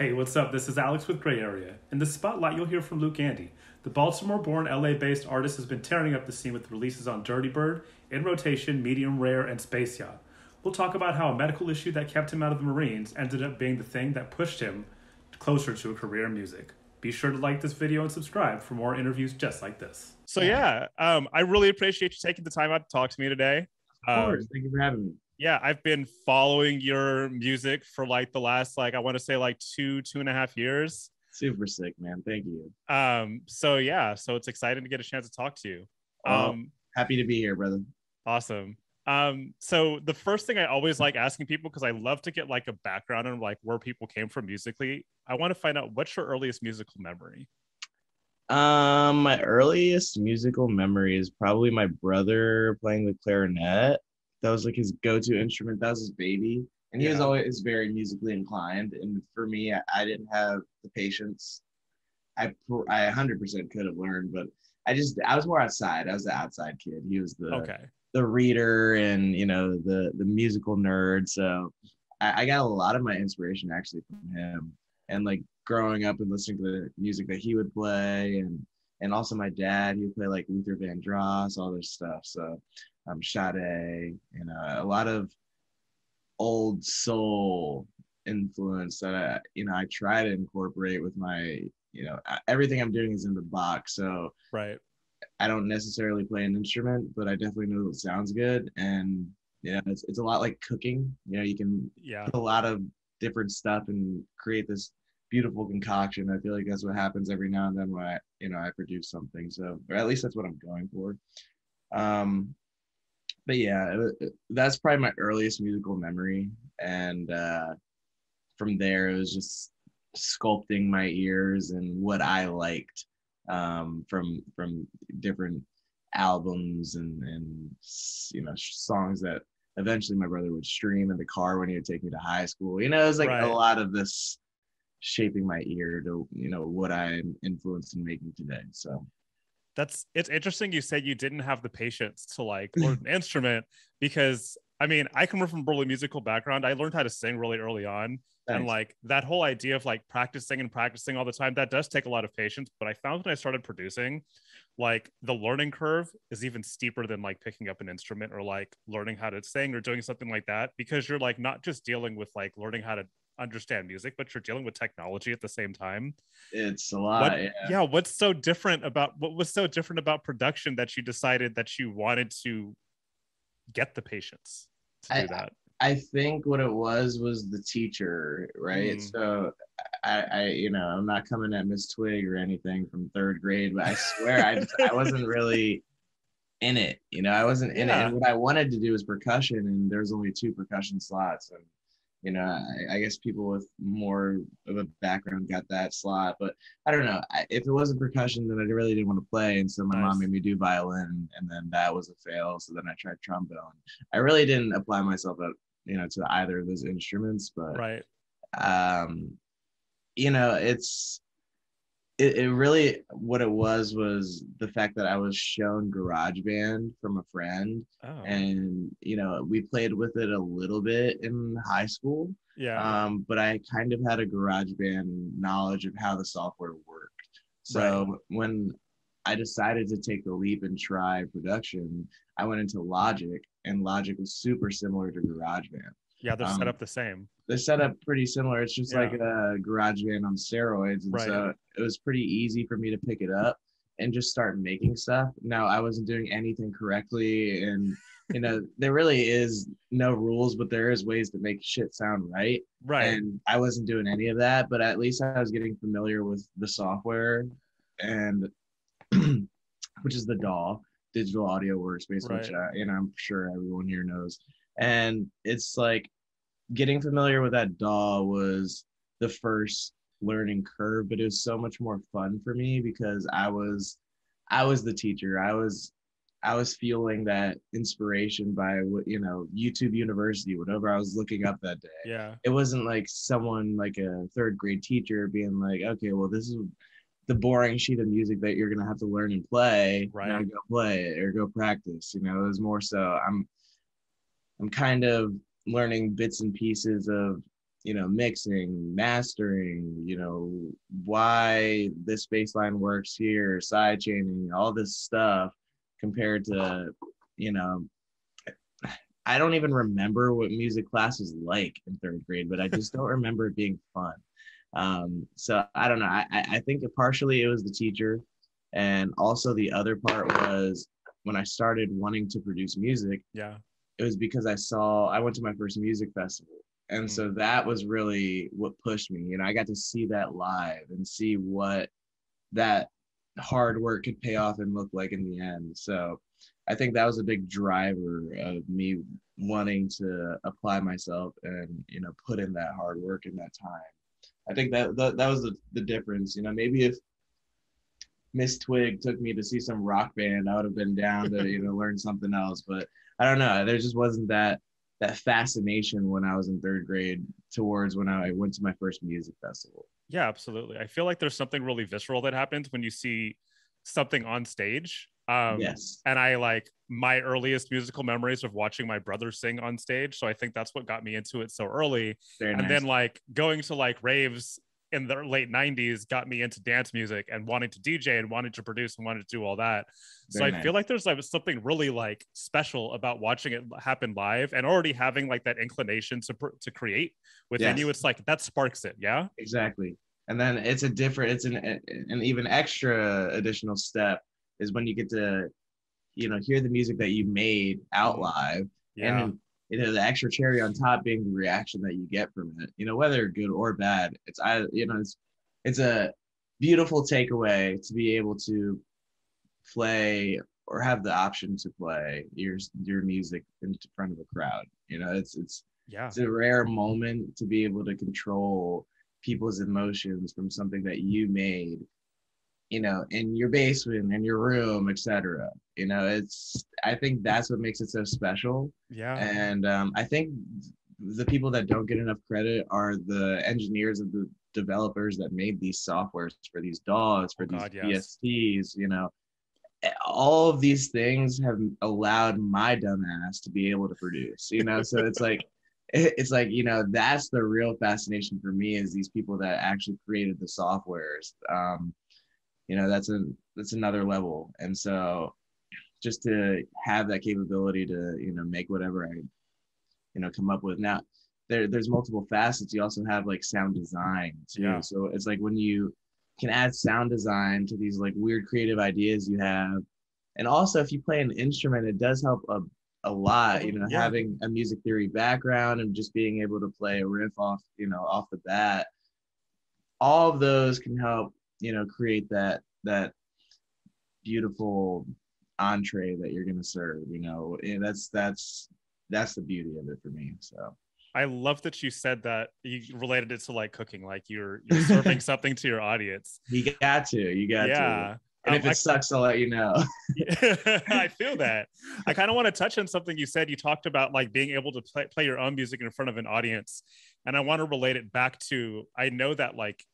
Hey, what's up? This is Alex with Gray Area. In the spotlight, you'll hear from Luke Andy. The Baltimore born LA based artist has been tearing up the scene with releases on Dirty Bird, In Rotation, Medium Rare, and Space Yacht. We'll talk about how a medical issue that kept him out of the Marines ended up being the thing that pushed him closer to a career in music. Be sure to like this video and subscribe for more interviews just like this. So, yeah, um, I really appreciate you taking the time out to talk to me today. Of course. Um, Thank you for having me yeah i've been following your music for like the last like i want to say like two two and a half years. Super sick man. Thank you. Um so yeah so it's exciting to get a chance to talk to you. Um happy to be here brother. Awesome. Um so the first thing i always like asking people because i love to get like a background on like where people came from musically i want to find out what's your earliest musical memory? Um my earliest musical memory is probably my brother playing the clarinet that was like his go-to instrument. That was his baby, and he yeah. was always very musically inclined. And for me, I, I didn't have the patience. I I 100% could have learned, but I just I was more outside. I was the outside kid. He was the okay the reader and you know the the musical nerd. So I, I got a lot of my inspiration actually from him, and like growing up and listening to the music that he would play and and also my dad he would play like luther vandross all this stuff so um, Sade, you know, a lot of old soul influence that I, you know, I try to incorporate with my, you know, everything I'm doing is in the box. So right, I don't necessarily play an instrument, but I definitely know it sounds good. And yeah, it's it's a lot like cooking. You know, you can yeah put a lot of different stuff and create this beautiful concoction. I feel like that's what happens every now and then when I, you know, I produce something. So, or at least that's what I'm going for. Um, but yeah, it, that's probably my earliest musical memory. And uh, from there, it was just sculpting my ears and what I liked um, from from different albums and and you know songs that eventually my brother would stream in the car when he would take me to high school. You know, it was like right. a lot of this shaping my ear to you know what I'm influenced in making today. So that's it's interesting you said you didn't have the patience to like learn an instrument because I mean, I come from a really musical background. I learned how to sing really early on. And like that whole idea of like practicing and practicing all the time, that does take a lot of patience. But I found when I started producing, like the learning curve is even steeper than like picking up an instrument or like learning how to sing or doing something like that because you're like not just dealing with like learning how to understand music, but you're dealing with technology at the same time. It's a lot. What, yeah. yeah. What's so different about what was so different about production that you decided that you wanted to get the patience to do that? I think what it was was the teacher, right? Mm. So I, I, you know, I'm not coming at Miss Twig or anything from third grade, but I swear I, I wasn't really in it. You know, I wasn't in yeah. it. And what I wanted to do was percussion, and there's only two percussion slots, and you know, I, I, guess people with more of a background got that slot, but I don't know. I, if it wasn't percussion, then I really didn't want to play, and so my nice. mom made me do violin, and then that was a fail. So then I tried trombone. I really didn't apply myself at you know to either of those instruments, but right. Um, you know, it's it, it really what it was was the fact that I was shown GarageBand from a friend, oh. and you know we played with it a little bit in high school. Yeah. Um, but I kind of had a GarageBand knowledge of how the software worked. So right. when I decided to take the leap and try production, I went into Logic, and Logic was super similar to GarageBand. Yeah, they're um, set up the same. They're set up pretty similar. It's just yeah. like a GarageBand on steroids, and right. so it was pretty easy for me to pick it up and just start making stuff. Now I wasn't doing anything correctly, and you know there really is no rules, but there is ways to make shit sound right. Right. And I wasn't doing any of that, but at least I was getting familiar with the software, and which is the DAW, digital audio workspace, right. which you know I'm sure everyone here knows and it's like getting familiar with that DAW was the first learning curve but it was so much more fun for me because i was i was the teacher. I was i was feeling that inspiration by what you know youtube university whatever i was looking up that day. Yeah. It wasn't like someone like a third grade teacher being like okay well this is the boring sheet of music that you're gonna have to learn and play. Right. now go play it or go practice you know it was more so i'm I'm kind of learning bits and pieces of you know, mixing, mastering, you know, why this bass line works here, side chaining, all this stuff compared to, you know, I don't even remember what music class was like in third grade, but I just don't remember it being fun. Um, so I don't know. I, I think partially it was the teacher. And also the other part was when I started wanting to produce music. Yeah. It was because I saw, I went to my first music festival. And mm. so that was really what pushed me. You know i got to see that live and see what that hard work could pay off and look like in the end. So i think that was a big driver of me wanting to apply myself and you know put in that hard work in that time. I think that that, that was the, the difference. You know maybe if miss twig took me to see some rock band i would have been down to you know learn something else. But i don't know there just wasn't that that fascination when I was in third grade towards when I went to my first music festival. Yeah, absolutely. I feel like there's something really visceral that happens when you see something on stage. Um, yes. And I like my earliest musical memories of watching my brother sing on stage. So I think that's what got me into it so early. Very and nice. then like going to like raves in the late 90s got me into dance music and wanting to DJ and wanting to produce and wanting to do all that. Very so I nice. feel like there's like something really like special about watching it happen live and already having like that inclination to to create within yes. you. It's like that sparks it. Yeah. Exactly. And then it's a different, it's an an even extra additional step is when you get to, you know, hear the music that you made out live. Yeah. And you know the extra cherry on top being the reaction that you get from it. You know whether good or bad it's i you know it's it's a beautiful takeaway to be able to play or have the option to play your your music in front of a crowd. You know it's it's yeah. it's a rare moment to be able to control people's emotions from something that you made you know, in your basement, in your room, etc. You know, it's I think that's what makes it so special. Yeah. And um, I think the people that don't get enough credit are the engineers and the developers that made these softwares for these DAWs, for oh, these God, yes. VSTs, you know. All of these things have allowed my dumbass to be able to produce, you know. So it's like it's like you know that's the real fascination for me is these people that actually created the softwares um, you know that's a that's another level. And so just to have that capability to you know make whatever i you know come up with. Now there there's multiple facets. You also have like sound design too. Yeah. so it's like when you can add sound design to these like weird creative ideas you have. And also if you play an instrument it does help a, a lot you know yeah. having a music theory background and just being able to play a riff off you know off the bat. All of those can help you know create that that beautiful entree that you're going to serve you know and that's that's that's the beauty of it for me so I love that you said that you related it to like cooking, like you're you're serving something to your audience. You got to, you got yeah. to. And um, if it I, sucks, I'll let you know. I feel that. I kind of want to touch on something you said. You talked about like being able to play, play your own music in front of an audience, and I want to relate it back to. I know that like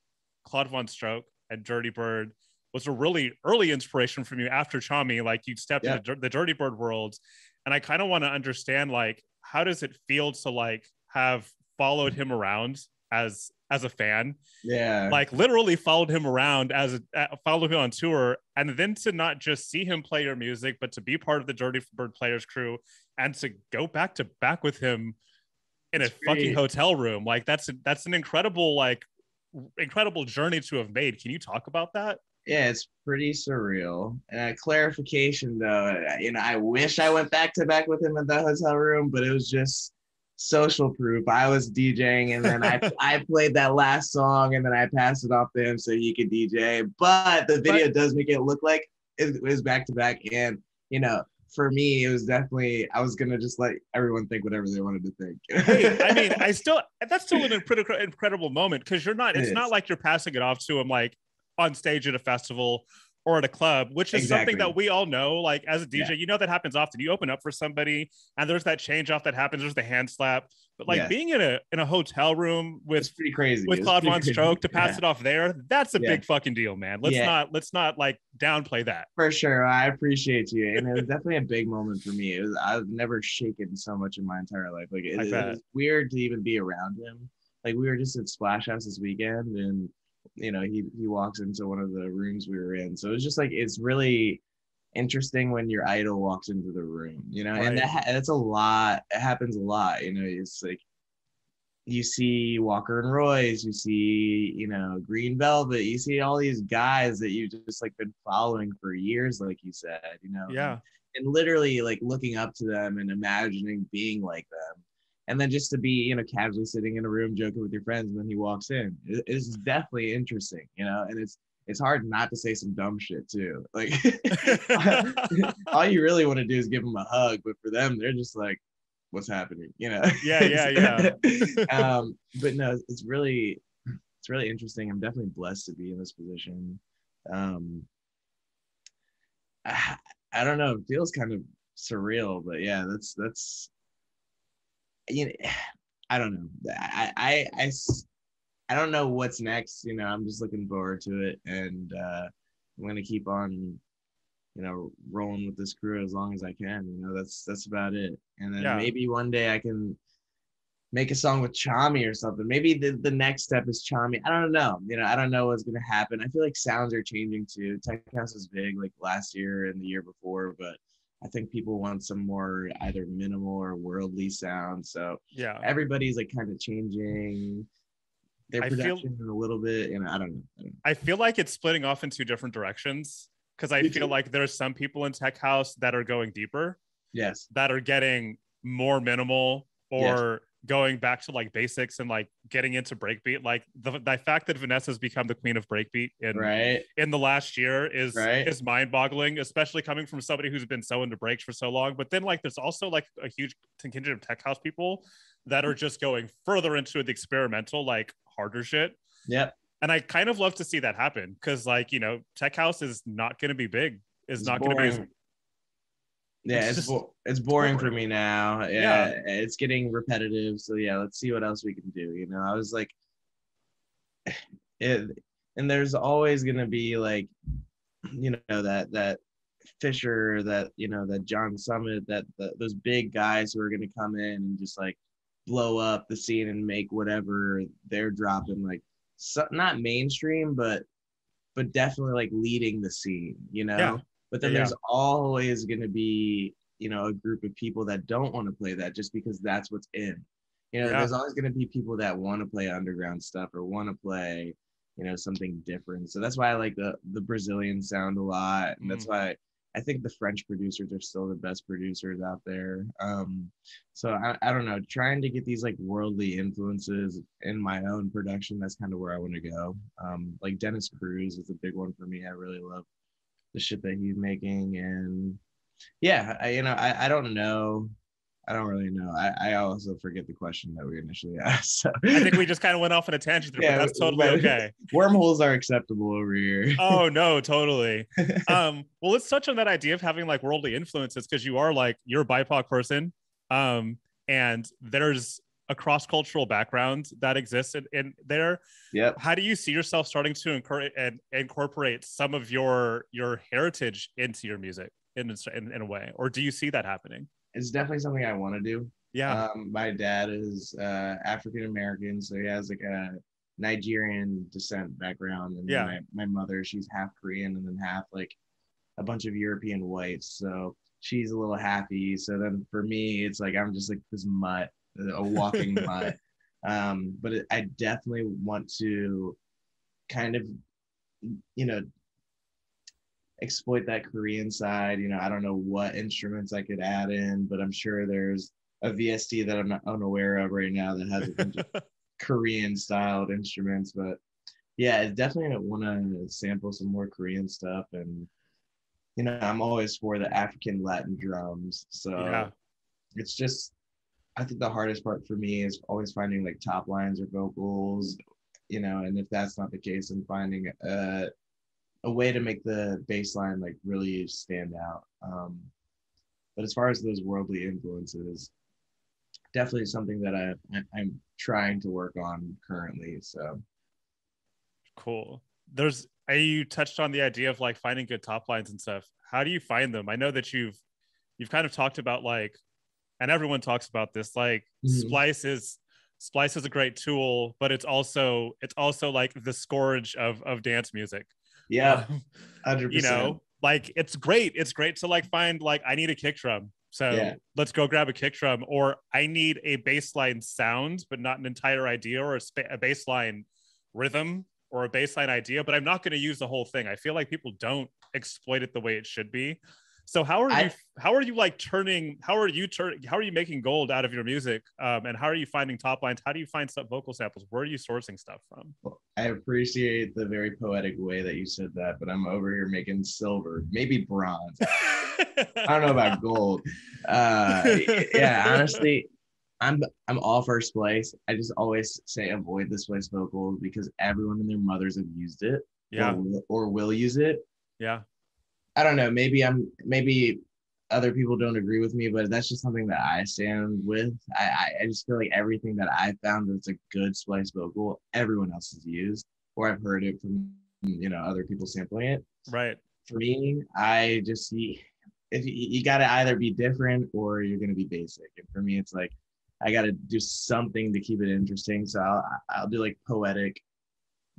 Claude VonStroke and Dirty Bird was a really early inspiration from you after Tchami. Like you stepped yeah. into the Dirty Bird world, and I kind of want to understand like how does it feel to like have followed him around as as a fan yeah like literally followed him around as a uh, followed him on tour and then to not just see him play your music but to be part of the dirty bird players crew and to go back to back with him in that's a great. fucking hotel room like that's that's an incredible like incredible journey to have made can you talk about that yeah, it's pretty surreal. And a clarification though, you know, I wish I went back to back with him in the hotel room, but it was just social proof. I was DJing and then I I played that last song and then I passed it off to him so he could DJ. But the video but, does make it look like it was back to back. And you know, for me, it was definitely I was gonna just let everyone think whatever they wanted to think. hey, I mean, I still that's still an incredible moment because you're not. It's it not like you're passing it off to him like on stage at a festival or at a club, which is exactly. something that we all know. Like as a DJ, yeah. you know that happens often. You open up for somebody, and there's that change off that happens. There's the hand slap, but like yeah. being in a in a hotel room with it's pretty crazy with Claude VonStroke to pass yeah. it off there, that's a big fucking deal, man. Let's not let's not like downplay that. For sure, I appreciate you, and it was definitely a big moment for me. It was I've never shaken so much in my entire life. Like it, it was weird to even be around him like we were just at Splash House this weekend, and you know he he walks into one of the rooms we were in. So it's just like it's really interesting when your idol walks into the room, you know, right. and that, that's a lot. It happens a lot, you know. It's like you see Walker and Royce, you see, you know, Green Velvet, you see all these guys that you've just like been following for years, like you said, you know. Yeah. And, and literally like looking up to them and imagining being like them. And then just to be, you know, casually sitting in a room joking with your friends, and then he walks in. It, it's definitely interesting, you know, and it's it's hard not to say some dumb shit too. Like all you really want to do is give them a hug, but for them, they're just like, what's happening, you know? Yeah, yeah, yeah. um, but no, it's really it's really interesting. I'm definitely blessed to be in this position. Um, I, I don't know, it feels kind of surreal, but yeah, that's that's you know, I don't know. I I I I don't know what's next. You know, I'm just looking forward to it, and uh, I'm gonna keep on, you know, rolling with this crew as long as I can. You know, that's that's about it. And then yeah. maybe one day I can make a song with Tchami or something. Maybe the, the next step is Tchami. I don't know. You know, I don't know what's gonna happen. I feel like sounds are changing too. Tech House was big like last year and the year before, but I think people want some more either minimal or worldly sound. So yeah, everybody's like kind of changing their production feel, a little bit. And I don't, know, I don't know. I feel like it's splitting off in two different directions because I feel like there's some people in tech house that are going deeper. Yes. That are getting more minimal or yes. Going back to like basics and like getting into breakbeat. Like the, the fact that VNSSA's become the queen of breakbeat in right. in the last year is right. is mind boggling, especially coming from somebody who's been so into breaks for so long. But then like there's also like a huge contingent of tech house people that are just going further into the experimental, like harder shit. Yep. And I kind of love to see that happen because, like, you know, tech house is not going to be big. Is not going to be. As, yeah, it's it's, bo- it's boring, boring, for me now. Yeah, yeah, it's getting repetitive. So yeah, let's see what else we can do. You know, I was like, it, and there's always going to be like, you know, that that Fisher, that you know, that John Summit, that the, those big guys who are going to come in and just like blow up the scene and make whatever they're dropping like so, not mainstream but but definitely like leading the scene you know yeah. But then yeah. there's always going to be you know a group of people that don't want to play that just because that's what's in you know yeah. there's always going to be people that want to play underground stuff or want to play you know something different so that's why i like the the brazilian sound a lot and that's mm. why I think the French producers are still the best producers out there. Um, so I, I don't know, trying to get these like worldly influences in my own production, that's kind of where I want to go. Um, like Dennis Cruz is a big one for me. I really love the shit that he's making. And yeah, I, you know, I, I don't know I don't really know. I, I also forget the question that we initially asked. So. I think we just kind of went off on a tangent, yeah, but that's totally okay. Wormholes are acceptable over here. oh no, totally. um, well, let's touch on that idea of having like worldly influences because you are like you're a BIPOC person, um, and there's a cross-cultural background that exists in, in there. Yeah. How do you see yourself starting to encourage and incorporate some of your your heritage into your music in, in in a way, or do you see that happening? it's definitely something I want to do. Yeah. Um, my dad is uh, African American, so he has like a Nigerian descent background, and yeah. my, my mother, she's half Korean and then half like a bunch of European whites. So she's a little happy. So then for me, it's like I'm just like this mutt, a walking mutt. Um, but it, I definitely want to kind of, you know, exploit that Korean side. You know, I don't know what instruments I could add in, but I'm sure there's a VST that I'm not unaware of right now that has a bunch of Korean styled instruments. But yeah, I definitely want to sample some more Korean stuff. And, you know, I'm always for the African Latin drums. So yeah. it's just, I think the hardest part for me is always finding like top lines or vocals, you know, and if that's not the case, I'm finding uh a way to make the bass line like really stand out. Um, but as far as those worldly influences, definitely something that I I'm trying to work on currently. So cool. There's you touched on the idea of like finding good top lines and stuff. How do you find them? I know that you've you've kind of talked about like, and everyone talks about this. Like mm-hmm. Splice is Splice is a great tool, but it's also it's also like the scourge of of dance music. Yeah, Um, hundred you know, like it's great. It's great to like find like I need a kick drum. So Yeah. let's go grab a kick drum, or I need a baseline sound, but not an entire idea or a, spa- a baseline rhythm or a baseline idea. But I'm not going to use the whole thing. I feel like people don't exploit it the way it should be. So how are I- you? How are you like turning? How are you turning? How are you making gold out of your music? Um, and how are you finding top lines? How do you find stuff vocal samples? Where are you sourcing stuff from? I appreciate the very poetic way that you said that, but I'm over here making silver, maybe bronze. I don't know about gold. Uh, yeah, honestly, I'm I'm all first place. I just always say avoid Splice vocals because everyone and their mothers have used it, Yeah, or, or will use it. yeah, I don't know. Maybe I'm maybe other people don't agree with me, but that's just something that I stand with. I I, I just feel like everything that I found that's a good splice vocal, everyone else has used, or I've heard it from you know other people sampling it. right. For me, I just see if you, you got to either be different or you're gonna be basic. And for me, it's like I got to do something to keep it interesting. So I'll I'll do like poetic,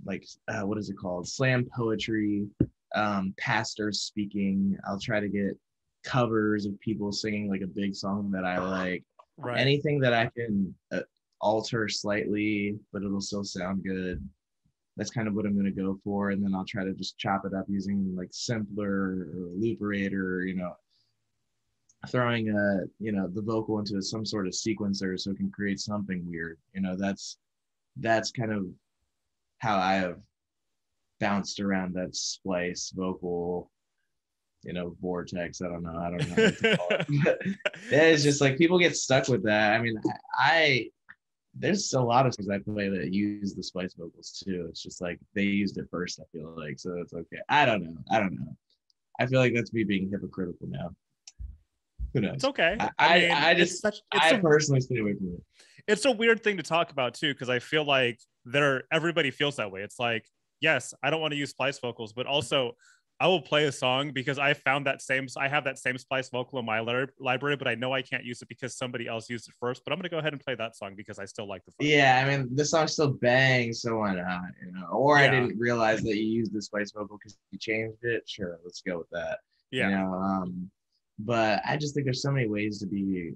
like uh, what is it called? Slam poetry, um, pastors speaking. I'll try to get covers of people singing like a big song that I like. Right. Anything that I can uh, alter slightly, but it'll still sound good. That's kind of what I'm going to go for, and then I'll try to just chop it up using like simpler or looperator, you know, throwing a you know the vocal into some sort of sequencer so it can create something weird. You know, that's that's kind of how I have bounced around that splice vocal, you know, vortex. I don't know. I don't know. What to call it. It's just like people get stuck with that. I mean, I there's a lot of songs I play that use the splice vocals too. It's just like they used it first. I feel like so it's okay. I don't know. I don't know. I feel like that's me being hypocritical now. Who knows? It's okay. I- I- mean, I just- such it's I a, personally stay away from it. it's a weird thing to talk about too because I feel like there everybody feels that way. It's like yes, I don't want to use splice vocals, but also I will play a song because I found that same I have that same splice vocal in my li- library, but I know I can't use it because somebody else used it first. But I'm gonna go ahead and play that song because I still like the. Fun. Yeah, I mean the song still bangs, so why not? You know, or I didn't realize that you used the splice vocal because you changed it. Sure, let's go with that. yeah, you know um but i just think there's so many ways to be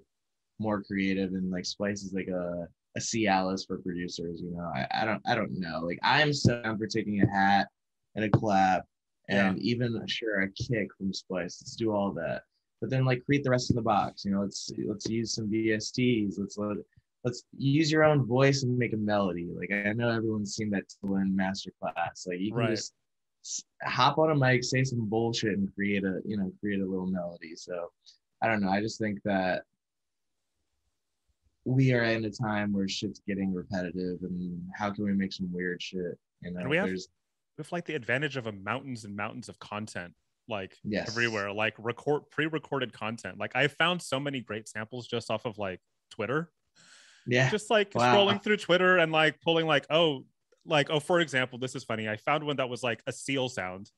more creative and like splice is like a a cialis for producers you know? I, I don't i don't know. Like i'm so down for taking a hat and a clap and even sure a kick from splice. Let's do all that. But then like create the rest of the box you know? Let's let's use some vsts let's let let's use your own voice and make a melody. Like i know everyone's seen that in master class like you can Right. just hop on a mic, say some bullshit, and create a you know create a little melody. So I don't know. I just think that we are in a time where shit's getting repetitive, and how can we make some weird shit? You know, And we have- there's with like the advantage of a mountains and mountains of content like Yes. everywhere like record pre-recorded content. Like i found so many great samples just off of like twitter. Yeah, just like Wow. scrolling through twitter and like pulling like oh like oh for example this is funny. I found one that was like a seal sound.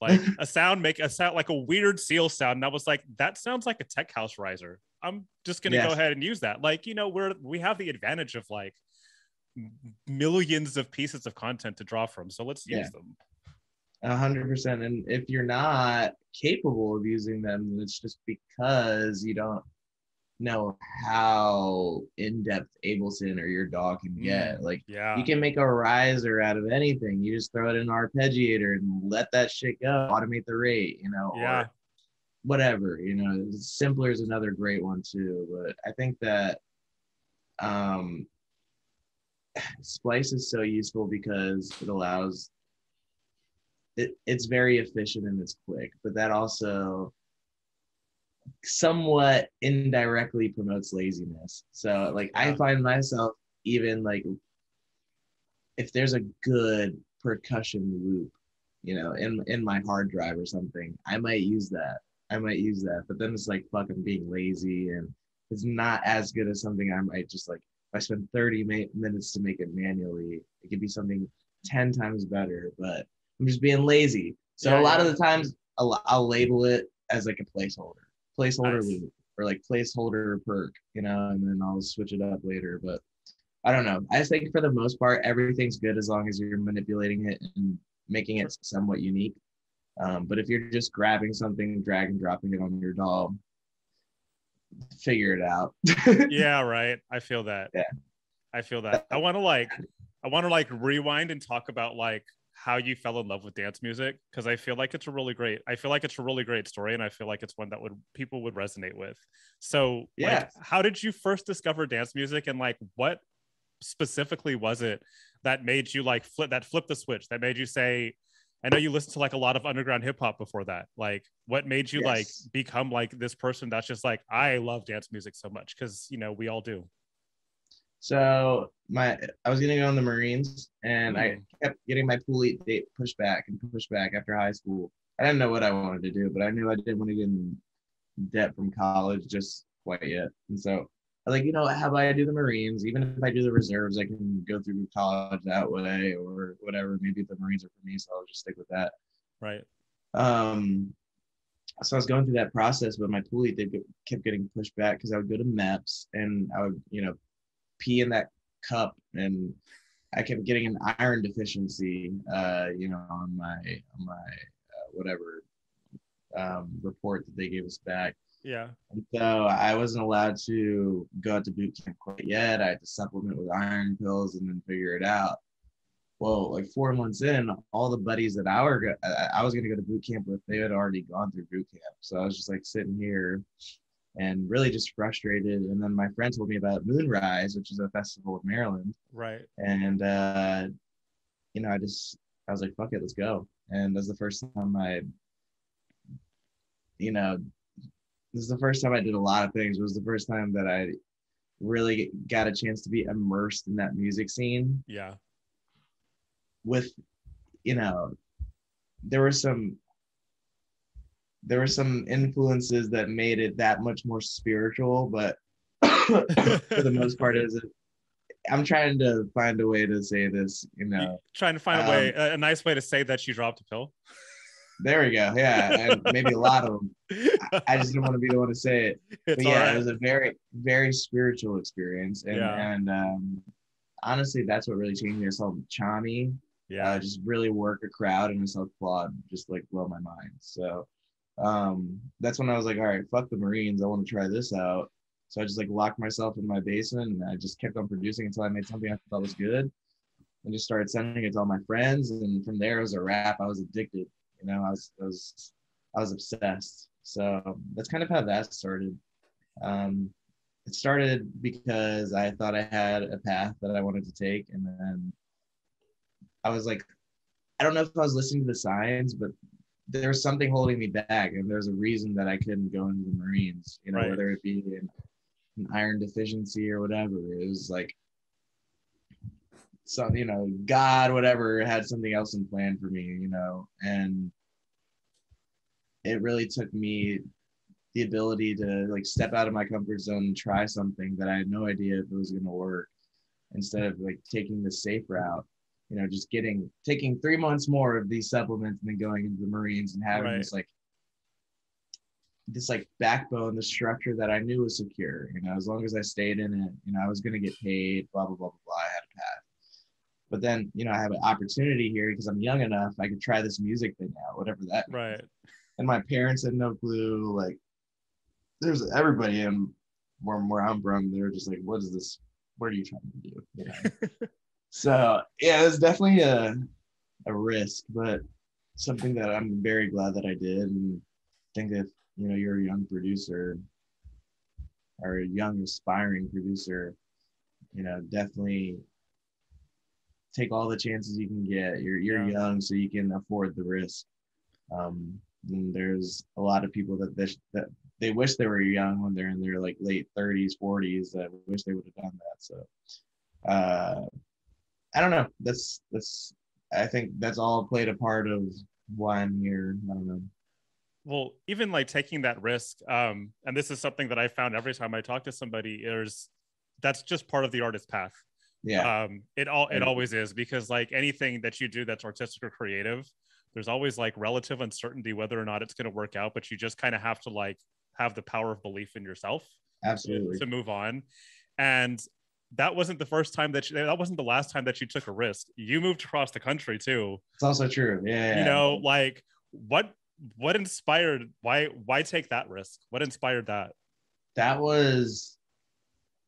Like a sound make a sound like a weird seal sound. And i was like that sounds like a tech house riser i'm just gonna Yes. go ahead and use that like you know we're we have the advantage of like millions of pieces of content to draw from so let's use them a hundred percent. And if you're not capable of using them, it's just because you don't know how in depth Ableton or your DAW can mm, get. Like yeah you can make a riser out of anything. You just throw it in an arpeggiator and let that shit go. Automate the rate, you know, Yeah. or whatever. You know, simpler is another great one too. But I think that um, Splice is so useful because it allows. It, it's very efficient and it's quick, but that also somewhat indirectly promotes laziness. So like I find myself even like if there's a good percussion loop, you know, in in my hard drive or something, I might use that. I might use that. But then it's like fuck I'm being lazy and it's not as good as something I might just like if I spend 30 ma- minutes to make it manually, it could be something 10 times better, but I'm just being lazy. So Yeah, a lot yeah. of the times I'll, I'll label it as like a placeholder, placeholder Nice. loop, or like placeholder perk, you know, and then I'll switch it up later. But I don't know. I just think for the most part, everything's good as long as you're manipulating it and making it somewhat unique. Um, but if you're just grabbing something, drag and dropping it on your DAW, figure it out. yeah, right. I feel that. Yeah. I feel that. I want to like, I want to like rewind and talk about like how you fell in love with dance music because I feel like it's a really great. I feel like it's a really great story, and I feel like it's one that would people would resonate with. So, yeah, like, how did you first discover dance music, and like what specifically was it that made you like flip that flip the switch that made you say I know you listened to like a lot of underground hip hop before that. Like, what made you yes. like become like this person that's just like, I love dance music so much? Because you know we all do. So my, I was gonna go in the Marines, and mm. I kept getting my pool date pushed back and pushed back after high school. I didn't know what I wanted to do, but I knew I didn't want to get in debt from college just quite yet. And so like, you know, how about I do the Marines? Even if I do the reserves, I can go through college that way or whatever. Maybe the Marines are for me, so I'll just stick with that. Right. Um, so I was going through that process, but my pool they kept getting pushed back because I would go to MEPS and I would, you know, pee in that cup and I kept getting an iron deficiency, uh, you know, on my on my uh, whatever um, report that they gave us back. Yeah. And so I wasn't allowed to go out to boot camp quite yet. I had to supplement with iron pills and then figure it out. Well, like four months in, all the buddies that I were I was gonna go to boot camp with, they had already gone through boot camp. So I was just like sitting here and really just frustrated. And then my friend told me about Moonrise, which is a festival in Maryland. Right. And uh, you know, I just I was like, fuck it, let's go. And that's the first time I, you know, this is the first time I did a lot of things. It was the first time that I really got a chance to be immersed in that music scene. Yeah. With, you know, there were some there were some influences that made it that much more spiritual, but for the most part, is it. I'm trying to find a way to say this, you know. You're trying to find um, a way, a nice way to say that you dropped a pill. There we go. Yeah, and maybe a lot of them. I just didn't want to be the one to say it. It's but yeah, right. it was a very, very spiritual experience, and yeah. and um, honestly, that's what really changed me. I saw Tchami, yeah, uh, just really work a crowd, and I saw Claude just like blow my mind. So um, that's when I was like, all right, fuck the Marines. I want to try this out. So I just like locked myself in my basement, and I just kept on producing until I made something I thought was good, and just started sending it to all my friends. And from there, it was a wrap. I was addicted. You know, I was, I was, I was obsessed. So that's kind of how that started. Um, it started because I thought I had a path that I wanted to take, and then I was like, I don't know if I was listening to the signs, but there was something holding me back, and there's a reason that I couldn't go into the Marines. You know, right. whether it be an, an iron deficiency or whatever. It was like some, you know, God, whatever, had something else in plan for me. You know, and it really took me the ability to like step out of my comfort zone and try something that I had no idea if it was going to work instead of like taking the safe route you know just getting taking three months more of these supplements and then going into the marines and having right. this like this like backbone the structure that i knew was secure you know as long as i stayed in it you know i was going to get paid blah blah blah blah blah i had a path but then you know i have an opportunity here because i'm young enough i could try this music thing out whatever that right and my parents had no clue. Like, there's everybody in where, where I'm from. They're just like, "What is this? What are you trying to do?" You know? so yeah, it's definitely a a risk, but something that I'm very glad that I did. And I think if you know you're a young producer or a young aspiring producer, you know, definitely take all the chances you can get. You're you're yeah. young, so you can afford the risk. Um, and there's a lot of people that this, that they wish they were young when they're in their like late 30s, 40s that wish they would have done that. So uh, I don't know. That's that's I think that's all played a part of why I'm here. I don't know. Well, even like taking that risk, um, and this is something that I found every time I talk to somebody, is that's just part of the artist path. Yeah. Um, it all it always is because like anything that you do that's artistic or creative, there's always like relative uncertainty whether or not it's going to work out but you just kind of have to like have the power of belief in yourself absolutely to, to move on and that wasn't the first time that you, that wasn't the last time that you took a risk. You moved across the country too. It's also true. Yeah. You know, like what what inspired why why take that risk? What inspired that? That was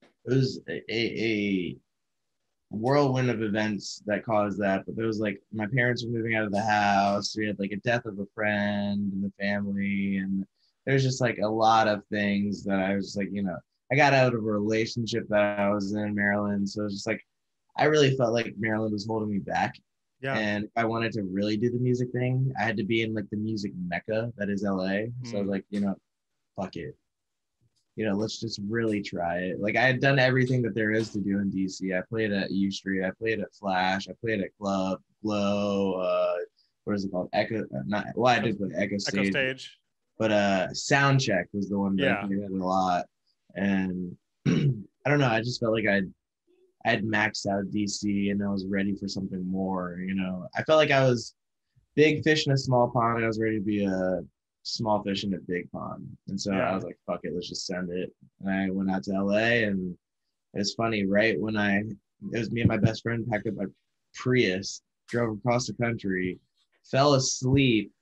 it was a, a whirlwind of events that caused that. But there was like my parents were moving out of the house. We had like a death of a friend in the family, and there's just like a lot of things that I was like, you know, I got out of a relationship that I was in Maryland, so it's just like I really felt like Maryland was holding me back. Yeah. And if I wanted to really do the music thing, I had to be in like the music mecca that is LA. Mm. So like, you know, fuck it you know, let's just really try it. Like I had done everything that there is to do in DC. I played at U Street, I played at Flash, I played at Club, Glow, uh, what is it called? Echo, uh, not well, I did play Echo Stage. Echo Stage. But uh, Soundcheck was the one that yeah. I did a lot, and I don't know. I just felt like I'd I'd maxed out DC and I was ready for something more. You know, I felt like I was big fish in a small pond. I was ready to be a small fish in a big pond. And so yeah. I was like, fuck it, let's just send it. And I went out to LA and it's funny, right? When I, it was me and my best friend packed up my Prius, drove across the country, fell asleep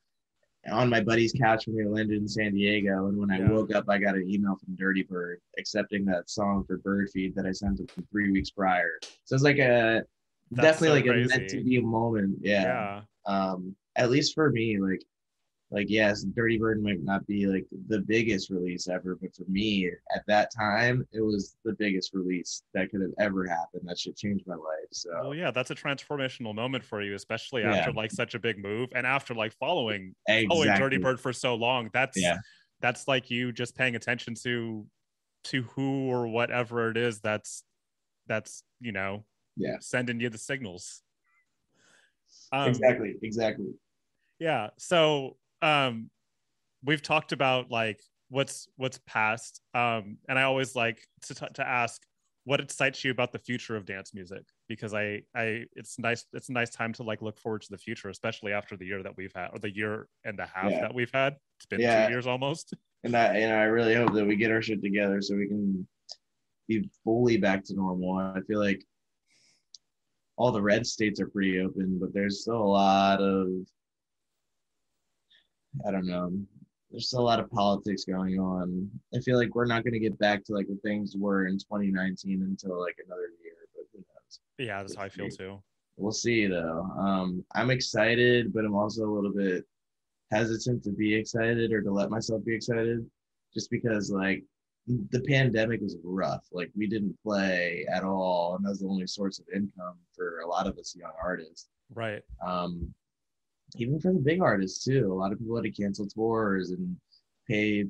on my buddy's couch when we landed in San Diego. And when I yeah. woke up, I got an email from Dirty Bird accepting that song for Bird Feed that I sent him three weeks prior. So it's like a That's definitely so like crazy. a meant to be a moment. Yeah. yeah. Um, at least for me, like like yes dirty bird might not be like the biggest release ever but for me at that time it was the biggest release that could have ever happened. That should change my life so. Well yeah that's a transformational moment for you especially after yeah. like such a big move and after like following exactly. following dirty bird for so long. That's yeah. that's like you just paying attention to to who or whatever it is that's that's you know yeah. sending you the signals. Um, exactly exactly. Yeah so um we've talked about like what's what's past um and i always like to, t- to ask what excites you about the future of dance music because i i it's nice it's a nice time to like look forward to the future especially after the year that we've had or the year and a half yeah. that we've had it's been yeah. two years almost and i and i really hope that we get our shit together so we can be fully back to normal i feel like all the red states are pretty open but there's still a lot of I don't know. There's still a lot of politics going on. I feel like we're not going to get back to like the things were in 2019 until like another year, but who knows? Yeah, that's how I feel too. We'll see though. Um, I'm excited, but I'm also a little bit hesitant to be excited or to let myself be excited just because like the pandemic was rough. Like we didn't play at all, and that was the only source of income for a lot of us young artists. Right. Um, even for the big artists too. A lot of people had to cancel tours and pay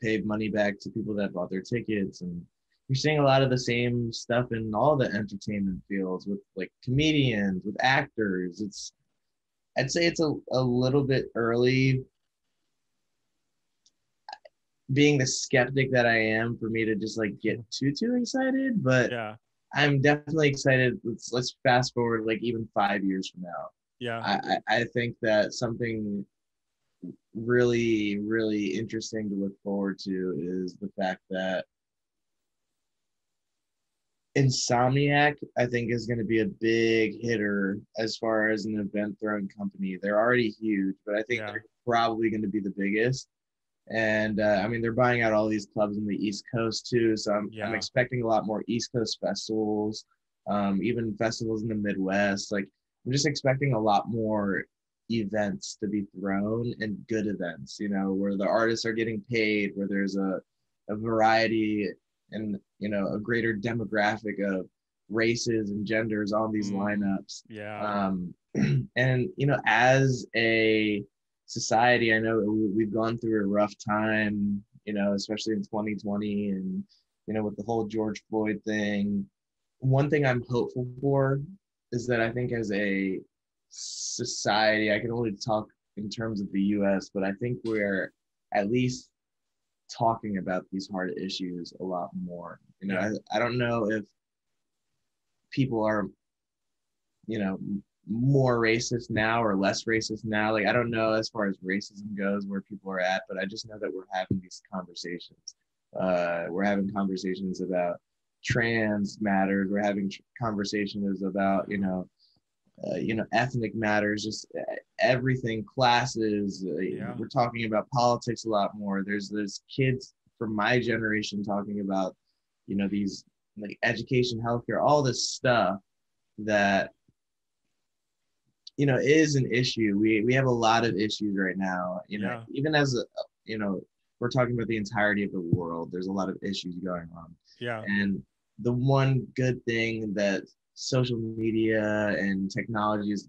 pay money back to people that bought their tickets and you're seeing a lot of the same stuff in all the entertainment fields with like comedians, with actors. It's I'd say it's a, a little bit early being the skeptic that I am for me to just like get mm-hmm. too too excited, but yeah. I'm definitely excited. Let's let's fast forward like even five years from now yeah I, I think that something really really interesting to look forward to is the fact that Insomniac, I think, is going to be a big hitter as far as an event throwing company. They're already huge, but I think yeah. they're probably going to be the biggest. And uh, I mean, they're buying out all these clubs in the East Coast too. So I'm, yeah. I'm expecting a lot more East Coast festivals, um, even festivals in the Midwest. Like I'm just expecting a lot more events to be thrown and good events, you know, where the artists are getting paid, where there's a, a variety and, you know, a greater demographic of races and genders on these mm. lineups. Yeah. Um, and, you know, as a society, I know we've gone through a rough time, you know, especially in 2020 and, you know, with the whole George Floyd thing. One thing I'm hopeful for is that I think as a society, I can only talk in terms of the US, but I think we're at least talking about these hard issues a lot more. You know, I, I don't know if people are, you know, more racist now or less racist now. Like, I don't know as far as racism goes where people are at, but I just know that we're having these conversations. Uh, we're having conversations about trans matters. We're having conversations about you know, uh, you know, ethnic matters, just everything, classes. Uh, yeah. We're talking about politics a lot more. There's there's kids from my generation talking about, you know, these like education, healthcare, all this stuff that you know is an issue. We we have a lot of issues right now. You know, yeah. even as a you know, we're talking about the entirety of the world. There's a lot of issues going on. Yeah. And the one good thing that social media and technology has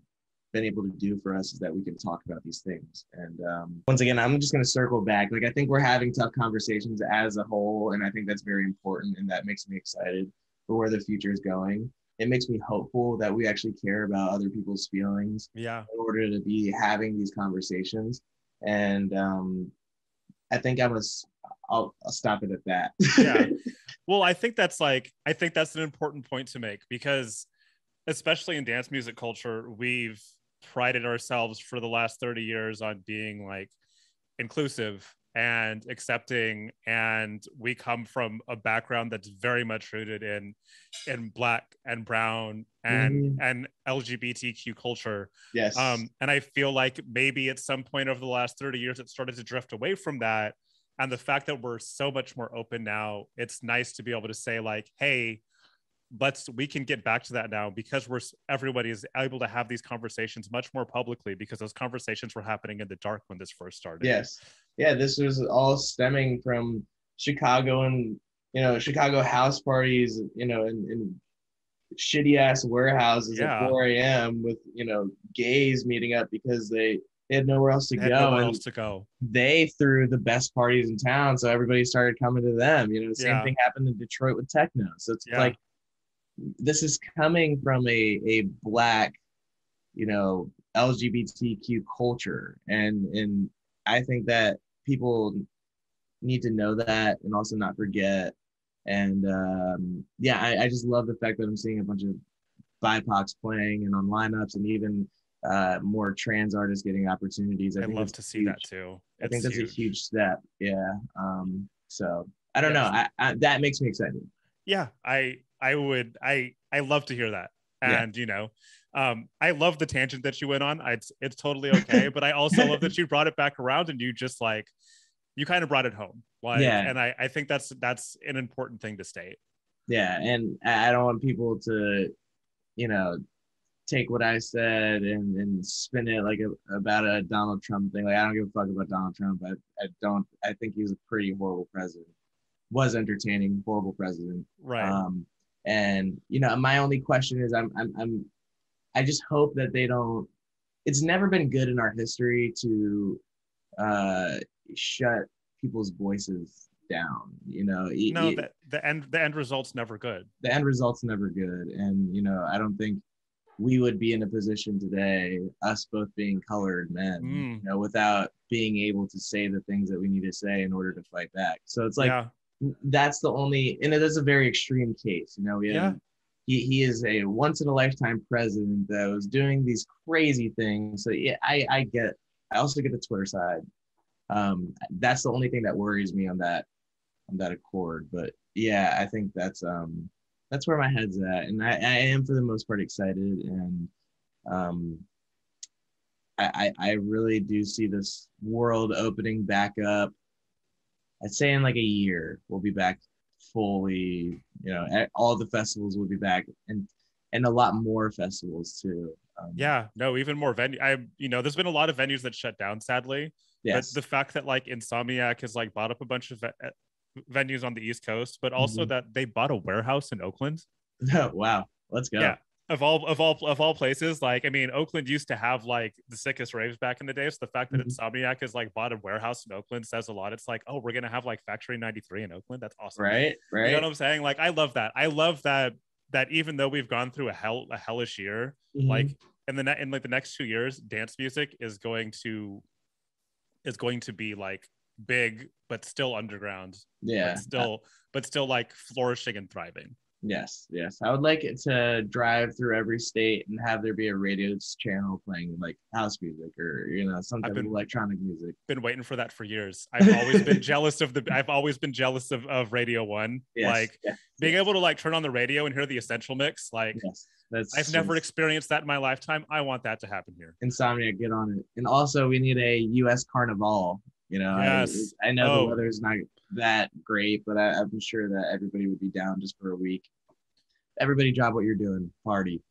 been able to do for us is that we can talk about these things. And um, once again, I'm just going to circle back. Like, I think we're having tough conversations as a whole, and I think that's very important, and that makes me excited for where the future is going. It makes me hopeful that we actually care about other people's feelings. Yeah. In order to be having these conversations, and um, I think I'm a I'll, I'll stop it at that. yeah. Well, I think that's like, I think that's an important point to make because, especially in dance music culture, we've prided ourselves for the last 30 years on being like inclusive and accepting and we come from a background that's very much rooted in in black and brown and mm-hmm. and lgbtq culture yes um and i feel like maybe at some point over the last 30 years it started to drift away from that and the fact that we're so much more open now it's nice to be able to say like hey let's we can get back to that now because we're everybody is able to have these conversations much more publicly because those conversations were happening in the dark when this first started yes yeah this was all stemming from chicago and you know chicago house parties you know in, in shitty ass warehouses yeah. at 4 a.m with you know gays meeting up because they they had nowhere else to go. Nowhere else to go. They threw the best parties in town, so everybody started coming to them. You know, the same yeah. thing happened in Detroit with techno. So it's yeah. like this is coming from a a black, you know, LGBTQ culture, and and I think that people need to know that and also not forget. And um, yeah, I, I just love the fact that I'm seeing a bunch of BIPOCs playing and on lineups, and even uh, more trans artists getting opportunities. I I'd love to see huge. that too. It's I think that's huge. a huge step. Yeah. Um, so I don't know. I, I, that makes me excited. Yeah, I I would I I love to hear that. And yeah. you know, um, I love the tangent that you went on. I, it's it's totally okay, but I also love that you brought it back around and you just like you kind of brought it home. Like, yeah. and I I think that's that's an important thing to state. Yeah, and I don't want people to, you know, take what I said and, and spin it like a, about a Donald Trump thing. Like I don't give a fuck about Donald Trump. I, I don't. I think he's a pretty horrible president. Was entertaining, horrible president. Right. Um, and you know, my only question is, I'm, I'm, I'm, I just hope that they don't. It's never been good in our history to uh, shut people's voices down. You know. No, the, the end. The end result's never good. The end result's never good, and you know, I don't think we would be in a position today, us both being colored men, mm. you know, without being able to say the things that we need to say in order to fight back. So it's like yeah. that's the only, and it is a very extreme case. You know, we yeah. he, he is a once in a lifetime president that was doing these crazy things. So yeah, I, I get, I also get the Twitter side. Um, that's the only thing that worries me on that, on that accord. But yeah, I think that's, um, that's where my head's at, and I, I am for the most part excited, and um, I, I really do see this world opening back up. I'd say in like a year we'll be back fully. You know, all the festivals will be back, and and a lot more festivals too. Um, yeah, no, even more venue. I, you know, there's been a lot of venues that shut down, sadly. Yes. But the fact that like Insomniac has like bought up a bunch of venues on the East Coast, but also mm-hmm. that they bought a warehouse in Oakland. Oh, wow. Let's go. Yeah. Of all of all of all places, like I mean, Oakland used to have like the sickest raves back in the day. So the fact that mm-hmm. Insomniac is like bought a warehouse in Oakland says a lot. It's like, oh, we're gonna have like Factory 93 in Oakland. That's awesome. Right. Right. You know what I'm saying? Like, I love that. I love that that even though we've gone through a hell a hellish year, mm-hmm. like in the ne- in like the next two years, dance music is going to is going to be like big but still underground yeah but still but still like flourishing and thriving Yes, yes. I would like it to drive through every state and have there be a radio channel playing like house music or you know some type been- of electronic music. Been waiting for that for years. I've always been jealous of the. I've always been jealous of, of Radio One. Yes, Like yes, being able to like turn on the radio and hear the essential mix. Like yes. That's I've never experienced that in my lifetime. I want that to happen here. Insomniac. Get on it. And also, we need a U.S. Carnival. You know, I- Yes. I, know Oh. the weather's not that great, but I, I'm sure that everybody would be down just for a week. Everybody, drop what you're doing. Party.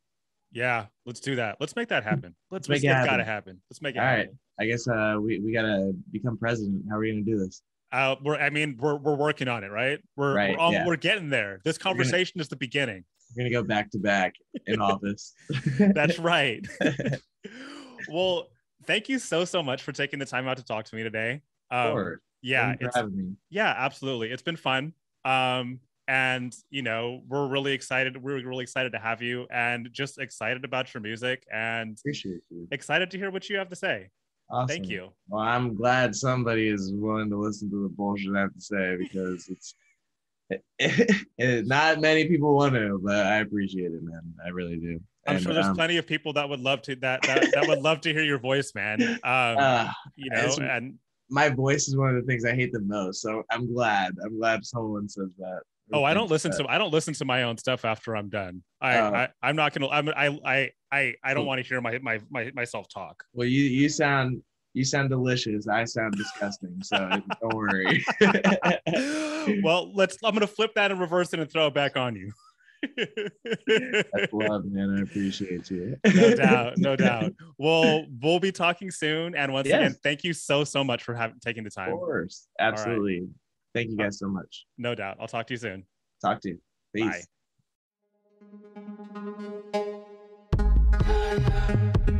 Yeah, let's do that. Let's make that happen. Let's make make it happen. Gotta happen. Let's make it. All right. happen. I guess uh, we we gotta become president. How are we gonna do this? Uh, we're. I mean, we're we're working on it, right? We're Right, we're, on, yeah. we're getting there. This gonna- conversation is the beginning. We're gonna go back to back in office. That's right. well, thank you so so much for taking the time out to talk to me today. Um, yeah, Thank it's having me. yeah, absolutely. It's been fun. Um, and you know, we're really excited. We're really excited to have you, and just excited about your music, and Appreciate you. excited to hear what you have to say. Awesome. Thank you. Well, I'm glad somebody is willing to listen to the bullshit I have to say because it's it, not many people want to, but I appreciate it, man. I really do. I'm And, sure there's um, plenty of people that would love to that that, that would love to hear your voice, man. Um, uh, you know, and my voice is one of the things I hate the most. So I'm glad. I'm glad someone says that. oh, I don't listen that. to I don't listen to my own stuff after I'm done. I, Oh. I I'm not gonna I'm I I I I don't want to hear my my my myself talk. Well, you you sound you sound delicious. I sound disgusting. So don't worry. well, let's. I'm gonna flip that and reverse it and throw it back on you. That's love, man. I appreciate you. no doubt, no doubt. Well, we'll be talking soon. And once Yes. again, thank you so so much for having taking the time. Of course, absolutely. Thank you guys so much. No doubt. I'll talk to you soon. Talk to you. Peace. Bye.